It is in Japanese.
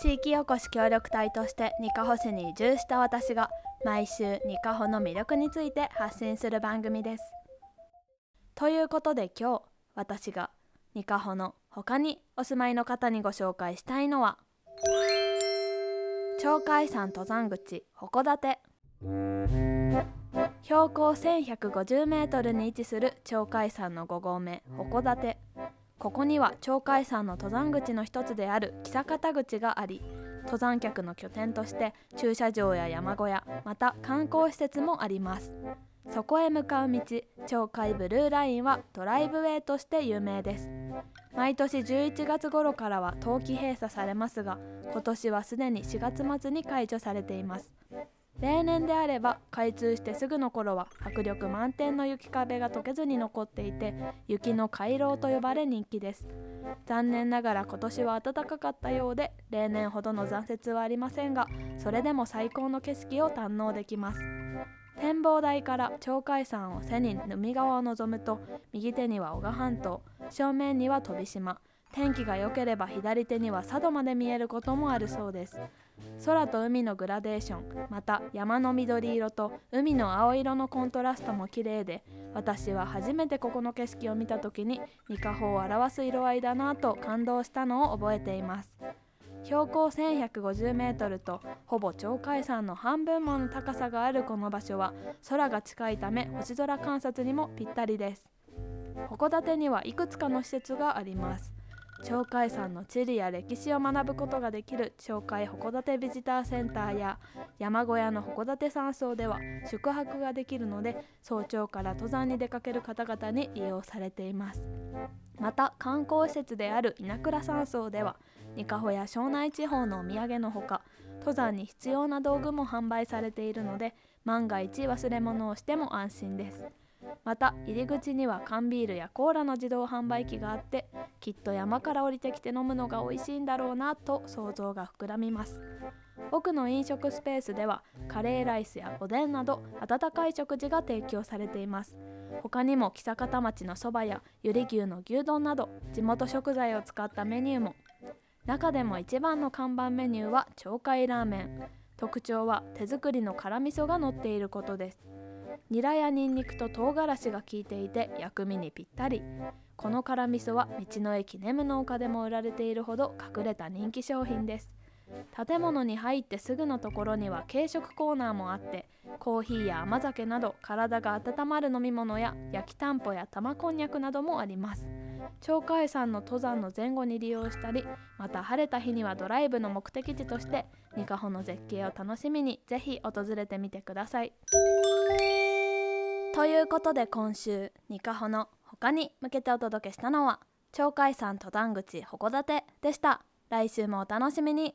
地域おこし協力隊としてにかほ市に移住した私が毎週にかほの魅力について発信する番組です。ということで今日私がにかほの他にお住まいの方にご紹介したいのは鳥海山登山口鉾館標高1150メートルに位置する鳥海山の5合目鉾館ここには鳥海山の登山口の一つである木坂田口があり登山客の拠点として駐車場や山小屋また観光施設もあります。そこへ向かう道鳥海ブルーラインはドライブウェイとして有名です。毎年11月頃からは冬季閉鎖されますが今年はすでに4月末に解除されています。例年であれば開通してすぐの頃は迫力満点の雪壁が溶けずに残っていて雪の回廊と呼ばれ人気です。残念ながら今年は暖かかったようで例年ほどの残雪はありませんがそれでも最高の景色を堪能できます。展望台から鳥海山を背に海側を望むと右手には男鹿半島正面には飛島。天気が良ければ左手には佐渡まで見えることもあるそうです。空と海のグラデーションまた山の緑色と海の青色のコントラストも綺麗で私は初めてここの景色を見た時にニカホを表す色合いだなと感動したのを覚えています。標高1150メートルとほぼ鳥海山の半分もの高さがあるこの場所は空が近いため星空観察にもぴったりです。函館にはいくつかの施設があります。鳥海山の地理や歴史を学ぶことができる鳥海函館ビジターセンターや山小屋の函館山荘では宿泊ができるので早朝から登山に出かける方々に利用されています。また観光施設である稲倉山荘ではニカホや庄内地方のお土産のほか登山に必要な道具も販売されているので万が一忘れ物をしても安心です。また入り口には缶ビールやコーラの自動販売機があってきっと山から降りてきて飲むのが美味しいんだろうなと想像が膨らみます。奥の飲食スペースではカレーライスやおでんなど温かい食事が提供されています。他にも久方町のそばやゆり牛の牛丼など地元食材を使ったメニューも。中でも一番の看板メニューは鳥海ラーメン。特徴は手作りの辛味噌が乗っていることです。ニラやニンニクと唐辛子が効いていて薬味にぴったり。この辛味噌は道の駅ネムの丘でも売られているほど隠れた人気商品です。建物に入ってすぐのところには軽食コーナーもあってコーヒーや甘酒など体が温まる飲み物や焼きたんぽや玉こんにゃくなどもあります。鳥海山の登山の前後に利用したりまた晴れた日にはドライブの目的地としてニカホの絶景を楽しみにぜひ訪れてみてください。ということで今週ニカホの他に向けてお届けしたのは鳥海山登山口函館でした。来週もお楽しみに。